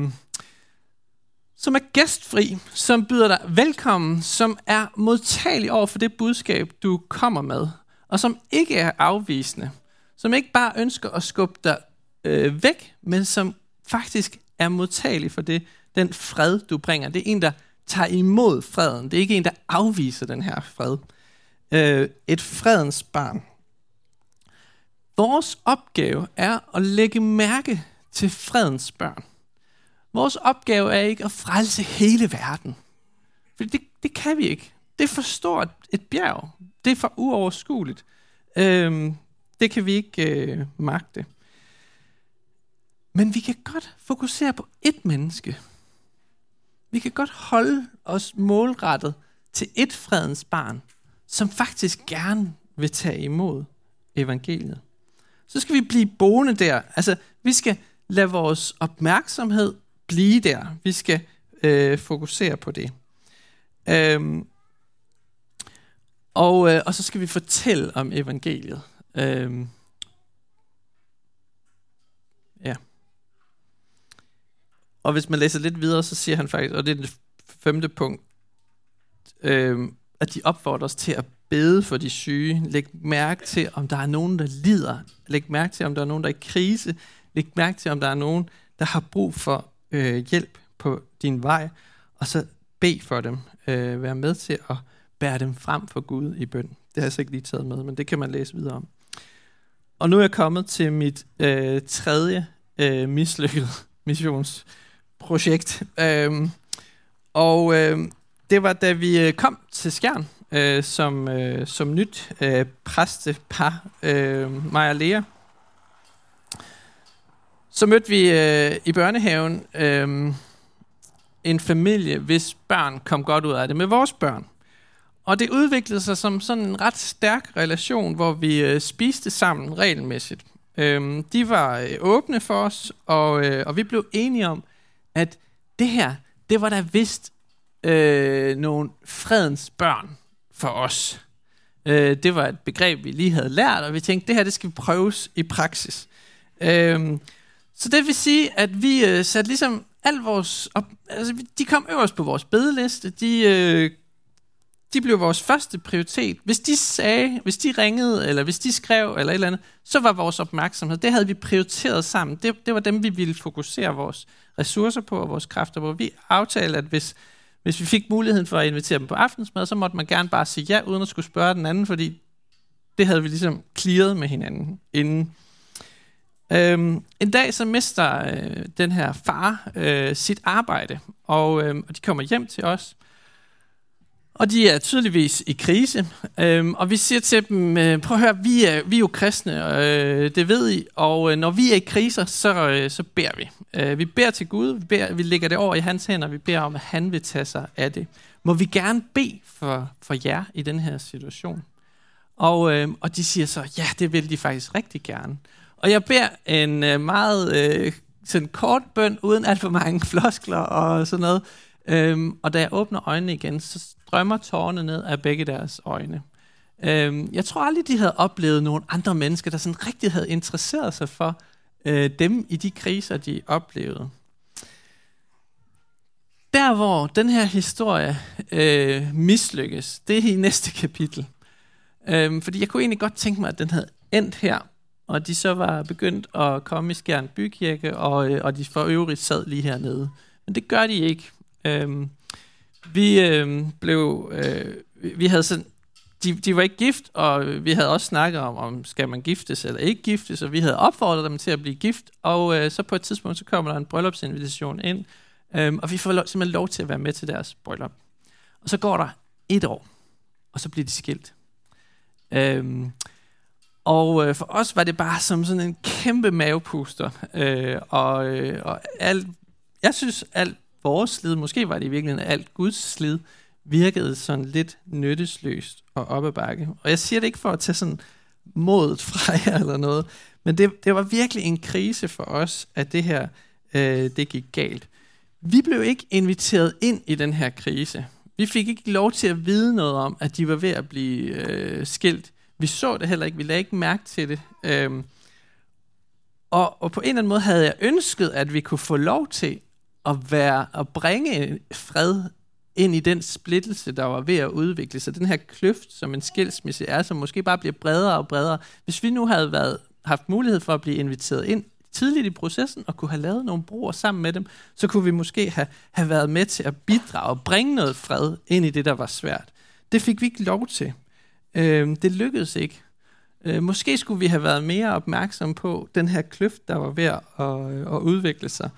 som er gæstfri, som byder dig velkommen, som er modtagelig over for det budskab, du kommer med, og som ikke er afvisende, som ikke bare ønsker at skubbe dig øh, væk, men som faktisk er modtagelig for det, den fred, du bringer. Det er en, der tager imod freden. Det er ikke en, der afviser den her fred. Øh, et fredens barn. Vores opgave er at lægge mærke til fredens børn. Vores opgave er ikke at frelse hele verden. For det, det kan vi ikke. Det er for stort et bjerg. Det er for uoverskueligt. Øhm, det kan vi ikke øh, magte. Men vi kan godt fokusere på ét menneske. Vi kan godt holde os målrettet til et fredens barn, som faktisk gerne vil tage imod evangeliet. Så skal vi blive boende der. Altså, vi skal lade vores opmærksomhed blive der. Vi skal øh, fokusere på det. Øhm, og, øh, og så skal vi fortælle om evangeliet. Øhm, ja. Og hvis man læser lidt videre, så siger han faktisk, og det er det femte punkt, øh, at de opfordrer os til at bede for de syge. Læg mærke til, om der er nogen, der lider. Læg mærke til, om der er nogen, der er i krise. Læg mærke til, om der er nogen, der har brug for øh, hjælp på din vej. Og så bed for dem. Øh, vær med til at bære dem frem for Gud i bøn. Det har jeg så ikke lige taget med, men det kan man læse videre om. Og nu er jeg kommet til mit øh, tredje øh, mislykket missions projekt. Øhm, og øh, det var, da vi øh, kom til Skjern øh, som, øh, som nyt øh, præstepar, øh, mig og Lea. Så mødte vi øh, i børnehaven øh, en familie, hvis børn kom godt ud af det med vores børn. Og det udviklede sig som sådan en ret stærk relation, hvor vi øh, spiste sammen regelmæssigt. Øh, de var øh, åbne for os, og, øh, og vi blev enige om, at det her, det var da vist øh, nogle fredens børn for os. Øh, det var et begreb, vi lige havde lært, og vi tænkte, det her, det skal vi prøves i praksis. Øh, så det vil sige, at vi øh, satte ligesom al vores... Op, altså, de kom øverst på vores bedeliste. De, øh, de blev vores første prioritet. Hvis de sagde, hvis de ringede, eller hvis de skrev, eller et eller andet, så var vores opmærksomhed, det havde vi prioriteret sammen. Det, det var dem, vi ville fokusere vores ressourcer på og vores kræfter på. Vi aftalte, at hvis, hvis vi fik muligheden for at invitere dem på aftensmad, så måtte man gerne bare sige ja, uden at skulle spørge den anden, fordi det havde vi ligesom clearet med hinanden inden. Øhm, en dag så mister øh, den her far øh, sit arbejde, og, øh, og de kommer hjem til os, og de er tydeligvis i krise, øhm, og vi siger til dem, øh, prøv at høre, vi er, vi er jo kristne, øh, det ved I, og øh, når vi er i kriser, så, øh, så beder vi. Øh, vi beder til Gud, vi, beder, vi lægger det over i hans hænder, vi beder om, at han vil tage sig af det. Må vi gerne bede for, for jer i den her situation? Og, øh, og de siger så, ja, det vil de faktisk rigtig gerne. Og jeg beder en øh, meget øh, sådan kort bøn, uden alt for mange floskler og sådan noget. Øhm, og da jeg åbner øjnene igen, så strømmer tårerne ned af begge deres øjne. Øhm, jeg tror aldrig, de havde oplevet nogle andre mennesker, der sådan rigtig havde interesseret sig for øh, dem i de kriser, de oplevede. Der, hvor den her historie øh, mislykkes, det er i næste kapitel. Øhm, fordi jeg kunne egentlig godt tænke mig, at den havde endt her, og de så var begyndt at komme i Skjern Bykirke, og, øh, og de for øvrigt sad lige hernede. Men det gør de ikke. Øhm, vi øhm, blev, øh, vi havde sådan, de, de var ikke gift, og vi havde også snakket om, om skal man giftes eller ikke giftes, og vi havde opfordret dem til at blive gift, og øh, så på et tidspunkt, så kommer der en bryllupsinvitation ind, øhm, og vi får lov, simpelthen lov til at være med til deres bryllup. Og så går der et år, og så bliver de skilt. Øhm, og øh, for os var det bare som sådan en kæmpe mavepuster, øh, og, øh, og alt, jeg synes, alt vores slid, måske var det i virkeligheden alt Guds slid, virkede sådan lidt nyttesløst og op ad bakke. Og jeg siger det ikke for at tage sådan modet fra jer eller noget, men det, det var virkelig en krise for os, at det her øh, det gik galt. Vi blev ikke inviteret ind i den her krise. Vi fik ikke lov til at vide noget om, at de var ved at blive øh, skilt. Vi så det heller ikke. Vi lagde ikke mærke til det. Øhm, og, og på en eller anden måde havde jeg ønsket, at vi kunne få lov til at være at bringe fred ind i den splittelse, der var ved at udvikle sig. Den her kløft, som en skilsmisse er, som måske bare bliver bredere og bredere. Hvis vi nu havde været, haft mulighed for at blive inviteret ind tidligt i processen og kunne have lavet nogle broer sammen med dem, så kunne vi måske have, have været med til at bidrage og bringe noget fred ind i det, der var svært. Det fik vi ikke lov til. Øh, det lykkedes ikke. Øh, måske skulle vi have været mere opmærksom på den her kløft, der var ved at, at, at udvikle sig.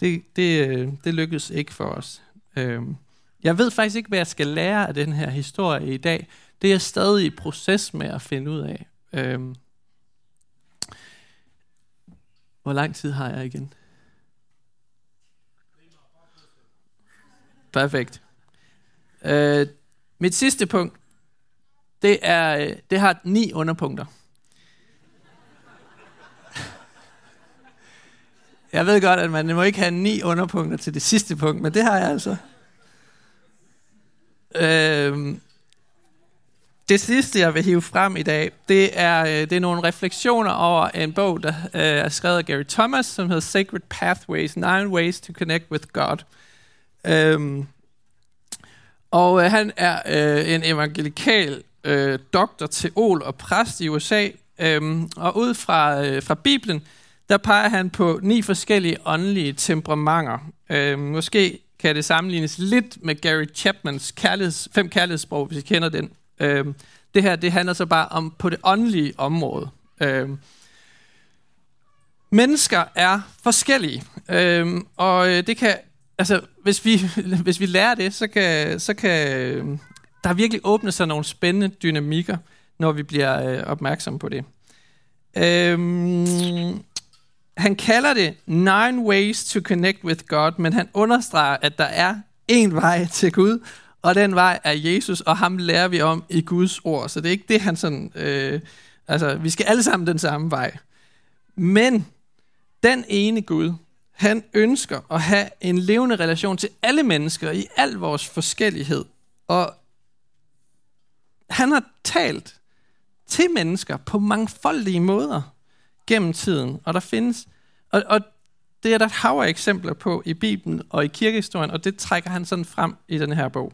Det, det, det lykkedes ikke for os. Øhm, jeg ved faktisk ikke, hvad jeg skal lære af den her historie i dag. Det er jeg stadig i proces med at finde ud af. Øhm, hvor lang tid har jeg igen? Perfekt. Øh, mit sidste punkt, det, er, øh, det har ni underpunkter. Jeg ved godt, at man må ikke have ni underpunkter til det sidste punkt, men det har jeg altså. Øhm, det sidste, jeg vil hive frem i dag, det er, øh, det er nogle refleksioner over en bog, der øh, er skrevet af Gary Thomas, som hedder Sacred Pathways, Nine Ways to Connect with God. Øhm, og øh, han er øh, en evangelikal øh, doktor, teol og præst i USA. Øhm, og ud fra, øh, fra Bibelen, der peger han på ni forskellige åndelige temperamenter. Øh, måske kan det sammenlignes lidt med Gary Chapmans kærligheds, fem kærlighedssprog, hvis I kender den. Øh, det her, det handler så bare om på det åndelige område. Øh, mennesker er forskellige, øhm, øh, og det kan, altså, hvis vi, hvis vi lærer det, så kan, så kan øhm, der virkelig åbne sig nogle spændende dynamikker, når vi bliver øh, opmærksomme på det. Øhm, han kalder det Nine Ways to Connect with God, men han understreger, at der er en vej til Gud, og den vej er Jesus, og ham lærer vi om i Guds ord. Så det er ikke det, han sådan... Øh, altså, vi skal alle sammen den samme vej. Men den ene Gud, han ønsker at have en levende relation til alle mennesker i al vores forskellighed. Og han har talt til mennesker på mangfoldige måder gennem tiden. Og der findes, og, og det er der et hav af eksempler på i Bibelen og i kirkehistorien, og det trækker han sådan frem i den her bog.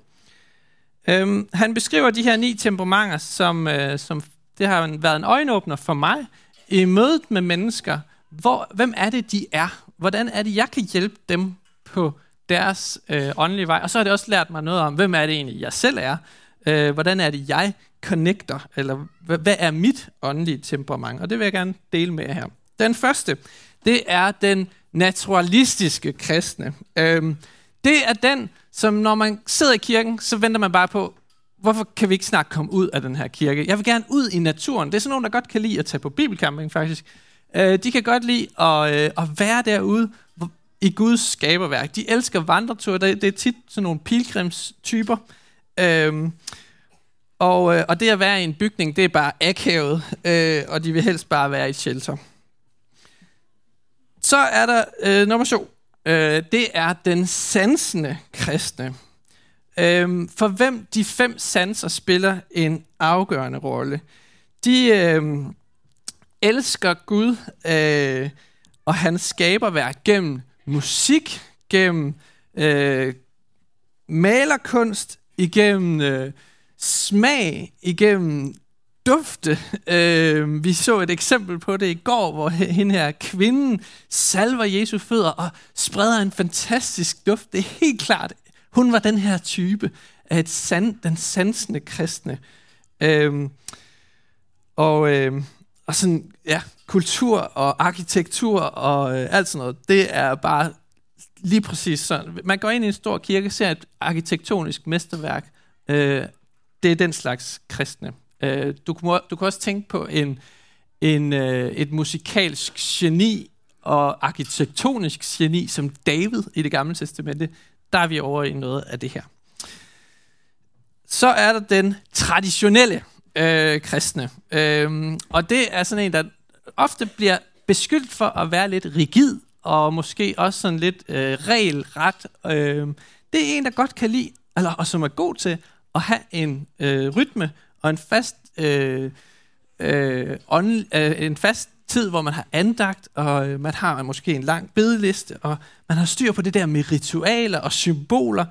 Øhm, han beskriver de her ni temperamenter, som, øh, som det har været en øjenåbner for mig i mødet med mennesker. Hvor, hvem er det, de er? Hvordan er det, jeg kan hjælpe dem på deres øh, åndelige vej? Og så har det også lært mig noget om, hvem er det egentlig, jeg selv er? Øh, hvordan er det, jeg connecter? Eller hvad, hvad er mit åndelige temperament? Og det vil jeg gerne dele med jer her. Den første, det er den naturalistiske kristne. Øhm, det er den, som når man sidder i kirken, så venter man bare på, hvorfor kan vi ikke snart komme ud af den her kirke? Jeg vil gerne ud i naturen. Det er sådan nogen, der godt kan lide at tage på bibelcamping, faktisk. Øh, de kan godt lide at, øh, at være derude i Guds skaberværk. De elsker vandreture. Det, er tit sådan nogle pilgrimstyper. Øh, og, øh, og det at være i en bygning, det er bare akavet, øh, og de vil helst bare være i et shelter. Så er der øh, nummer to øh, det er den sansende kristne. Øh, for hvem de fem sanser spiller en afgørende rolle. De øh, elsker Gud øh, og hans skaberværk gennem musik, gennem øh, malerkunst, igennem øh, smag, igennem dufte. Øh, vi så et eksempel på det i går, hvor hende her kvinden salver Jesu fødder og spreder en fantastisk duft. Det er helt klart, hun var den her type af et sand, den sansende kristne. Øh, og, øh, og sådan, ja, kultur og arkitektur og øh, alt sådan noget, det er bare lige præcis sådan. Man går ind i en stor kirke, ser et arkitektonisk mesterværk. Øh, det er den slags kristne. Øh, du, kan, du kan også tænke på en, en, øh, et musikalsk geni og arkitektonisk geni som David i det gamle testamente. Der er vi over i noget af det her. Så er der den traditionelle øh, kristne. Øh, og det er sådan en, der ofte bliver beskyldt for at være lidt rigid, og måske også sådan lidt øh, regelret. Øh, det er en, der godt kan lide, eller, og som er god til at have en øh, rytme og en fast, øh, øh, on, øh, en fast tid, hvor man har andagt, og øh, man har måske en lang bedeliste, og man har styr på det der med ritualer og symboler.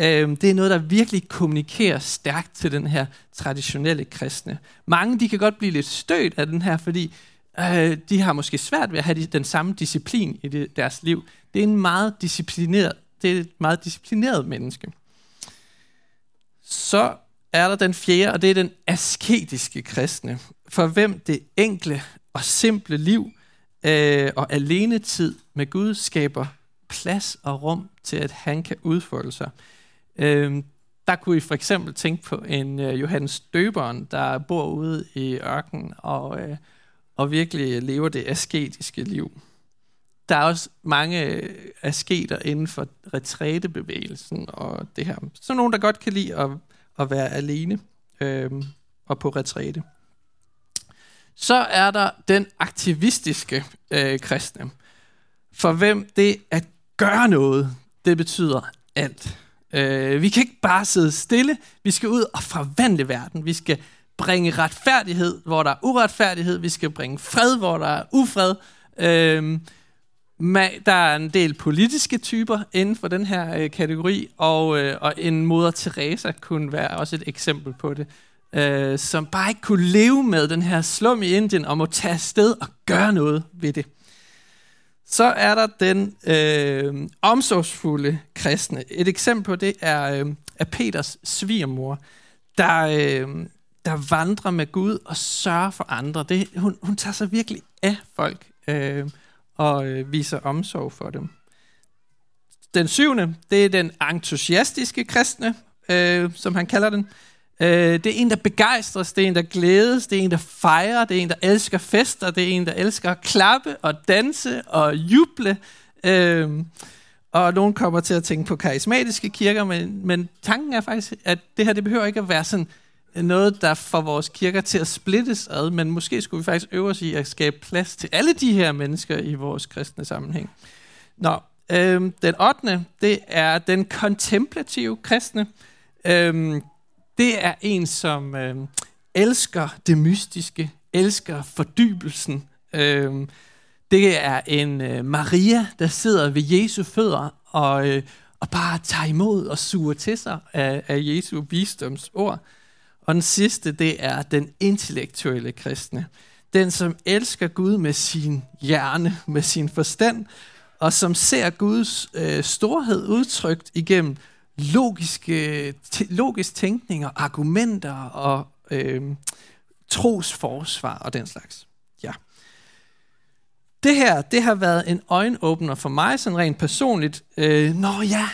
Øh, det er noget, der virkelig kommunikerer stærkt til den her traditionelle kristne. Mange de kan godt blive lidt stødt af den her, fordi øh, de har måske svært ved at have den samme disciplin i det, deres liv. Det er en meget disciplineret, det er et meget disciplineret menneske. Så er der den fjerde, og det er den asketiske kristne, for hvem det enkle og simple liv øh, og alene tid med Gud skaber plads og rum til, at han kan udfolde sig. Øh, der kunne I for eksempel tænke på en øh, Johannes Døberen, der bor ude i ørkenen og, øh, og virkelig lever det asketiske liv. Der er også mange øh, asketer inden for retrætebevægelsen og det her. Så nogen, der godt kan lide at, at være alene øh, og på retræte. Så er der den aktivistiske øh, kristne, for hvem det at gøre noget, det betyder alt. Øh, vi kan ikke bare sidde stille, vi skal ud og forvandle verden. Vi skal bringe retfærdighed, hvor der er uretfærdighed. Vi skal bringe fred, hvor der er ufred. Øh, der er en del politiske typer inden for den her øh, kategori, og, øh, og en moder Teresa kunne være også et eksempel på det øh, som bare ikke kunne leve med den her slum i Indien og må tage afsted og gøre noget ved det. Så er der den øh, omsorgsfulde kristne. Et eksempel på det er, øh, er Peters svigermor, der, øh, der vandrer med Gud og sørger for andre. Det, hun, hun tager sig virkelig af folk øh, og øh, viser omsorg for dem. Den syvende, det er den entusiastiske kristne, øh, som han kalder den. Øh, det er en, der begejstres, det er en, der glædes, det er en, der fejrer, det er en, der elsker fester, det er en, der elsker at klappe og danse og juble. Øh, og nogen kommer til at tænke på karismatiske kirker, men, men tanken er faktisk, at det her det behøver ikke at være sådan noget, der får vores kirker til at splittes ad, men måske skulle vi faktisk øve os i at skabe plads til alle de her mennesker i vores kristne sammenhæng. Nå, øh, den 8. det er den kontemplative kristne. Øh, det er en, som øh, elsker det mystiske, elsker fordybelsen. Øh, det er en øh, Maria, der sidder ved Jesu fødder og, øh, og bare tager imod og suger til sig af, af Jesu visdomsord. ord. Og den sidste, det er den intellektuelle kristne. Den, som elsker Gud med sin hjerne, med sin forstand, og som ser Guds øh, storhed udtrykt igennem logiske, logisk tænkning og argumenter og øh, trosforsvar og den slags. Ja. Det her, det har været en øjenåbner for mig, sådan rent personligt. Øh, Nå ja,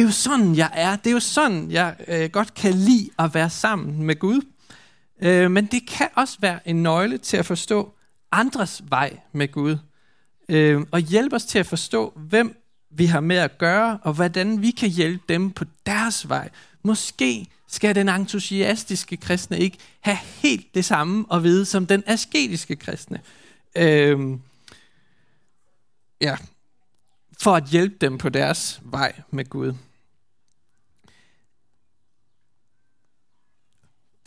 det er jo sådan, jeg er. Det er jo sådan, jeg øh, godt kan lide at være sammen med Gud. Øh, men det kan også være en nøgle til at forstå andres vej med Gud. Øh, og hjælpe os til at forstå, hvem vi har med at gøre, og hvordan vi kan hjælpe dem på deres vej. Måske skal den entusiastiske kristne ikke have helt det samme at vide som den asketiske kristne. Øhm, ja, for at hjælpe dem på deres vej med Gud.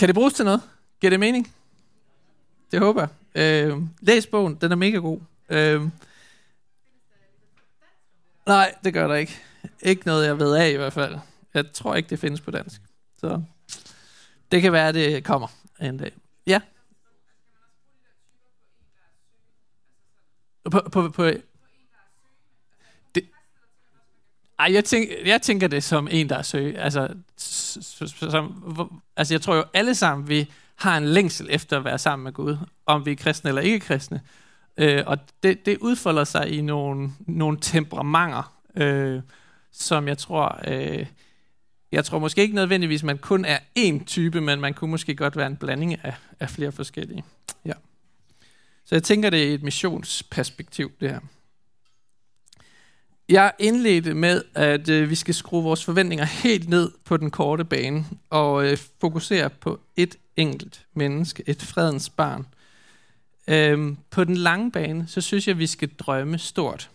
Kan det bruges til noget? Giver det mening? Det håber jeg. Øh, læs bogen, den er mega god. Øh, Nej, det gør der ikke. Ikke noget, jeg ved af i hvert fald. Jeg tror ikke, det findes på dansk. Så det kan være, det kommer en dag. Ja? På, på, på, det, ej, jeg, tænker, jeg tænker det som en, der er søg. Altså, som, altså, jeg tror jo alle sammen, vi har en længsel efter at være sammen med Gud. Om vi er kristne eller ikke kristne. Øh, og det, det udfolder sig i nogle, nogle temperamenter, øh, som jeg tror, øh, jeg tror måske ikke nødvendigvis, man kun er én type, men man kunne måske godt være en blanding af, af flere forskellige. Ja. Så jeg tænker, det er et missionsperspektiv, det her. Jeg indledte med, at øh, vi skal skrue vores forventninger helt ned på den korte bane og øh, fokusere på et enkelt menneske, et fredens barn. Øhm, på den lange bane, så synes jeg, at vi skal drømme stort.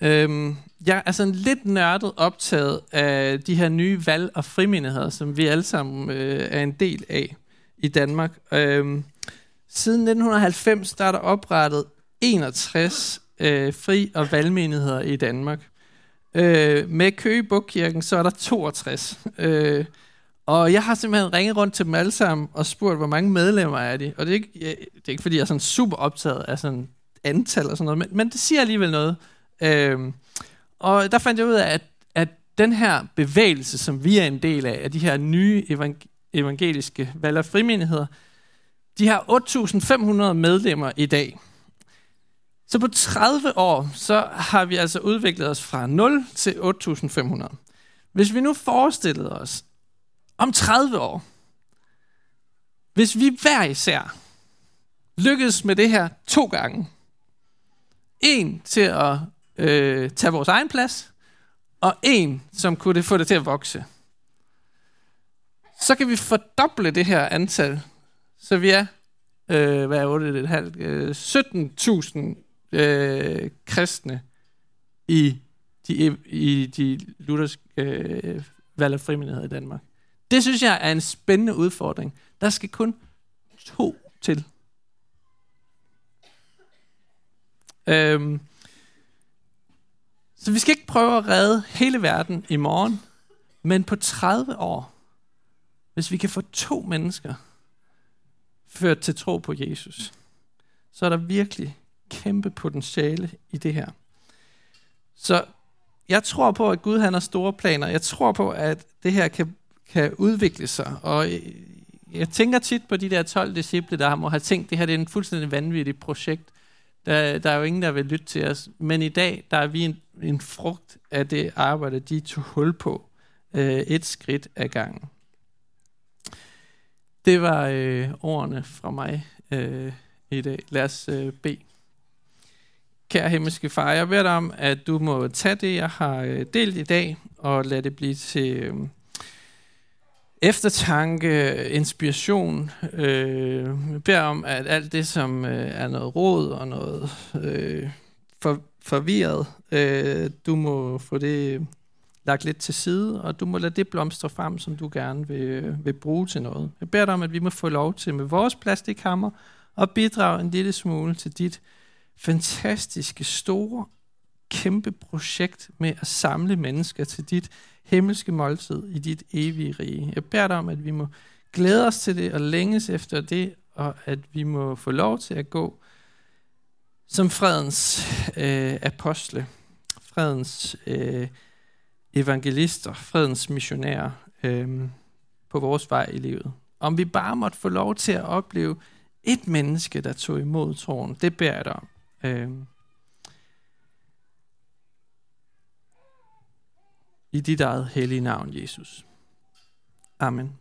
Øhm, jeg er sådan lidt nørdet optaget af de her nye valg- og frimindigheder, som vi alle sammen øh, er en del af i Danmark. Øhm, siden 1990 der er der oprettet 61 øh, fri- og valgmenigheder i Danmark. Øh, med Køge Bukkirken, så er der 62. Øh, og jeg har simpelthen ringet rundt til dem alle sammen og spurgt, hvor mange medlemmer er de. Og det er ikke, det er ikke fordi jeg er sådan super optaget af sådan antal og sådan noget, men, men det siger alligevel noget. Øh, og der fandt jeg ud af, at, at den her bevægelse, som vi er en del af, af de her nye evangeliske valg- og frimenigheder, de har 8.500 medlemmer i dag. Så på 30 år, så har vi altså udviklet os fra 0 til 8.500. Hvis vi nu forestillede os, om 30 år, hvis vi hver især lykkedes med det her to gange, en til at øh, tage vores egen plads, og en, som kunne få det til at vokse, så kan vi fordoble det her antal, så vi er, øh, hvad er 8,5, øh, 17.000 øh, kristne i de, i de lutherske øh, valg frimenigheder i Danmark. Det synes jeg er en spændende udfordring. Der skal kun to til. Øhm, så vi skal ikke prøve at redde hele verden i morgen, men på 30 år, hvis vi kan få to mennesker ført til tro på Jesus, så er der virkelig kæmpe potentiale i det her. Så jeg tror på, at Gud han har store planer. Jeg tror på, at det her kan, kan udvikle sig. Og jeg tænker tit på de der 12 disciple, der må have tænkt, at det her det er en fuldstændig vanvittigt projekt. Der, der er jo ingen, der vil lytte til os. Men i dag, der er vi en, en frugt af det arbejde, de tog hul på. Øh, et skridt ad gangen. Det var øh, ordene fra mig øh, i dag. Lad os øh, bede. Kære himmelske far, jeg beder dig om, at du må tage det, jeg har øh, delt i dag, og lade det blive til øh, eftertanke, inspiration. Øh, jeg beder om, at alt det, som øh, er noget råd og noget øh, for, forvirret, øh, du må få det lagt lidt til side, og du må lade det blomstre frem, som du gerne vil, vil bruge til noget. Jeg beder dig om, at vi må få lov til med vores plastikhammer og bidrage en lille smule til dit fantastiske, store, kæmpe projekt med at samle mennesker til dit himmelske måltid i dit evige rige. Jeg beder dig om, at vi må glæde os til det og længes efter det, og at vi må få lov til at gå som fredens øh, apostle, fredens øh, evangelister, fredens missionærer øh, på vores vej i livet. Om vi bare måtte få lov til at opleve et menneske, der tog imod troen, det beder jeg dig om. Øh, I dit eget hellige navn, Jesus. Amen.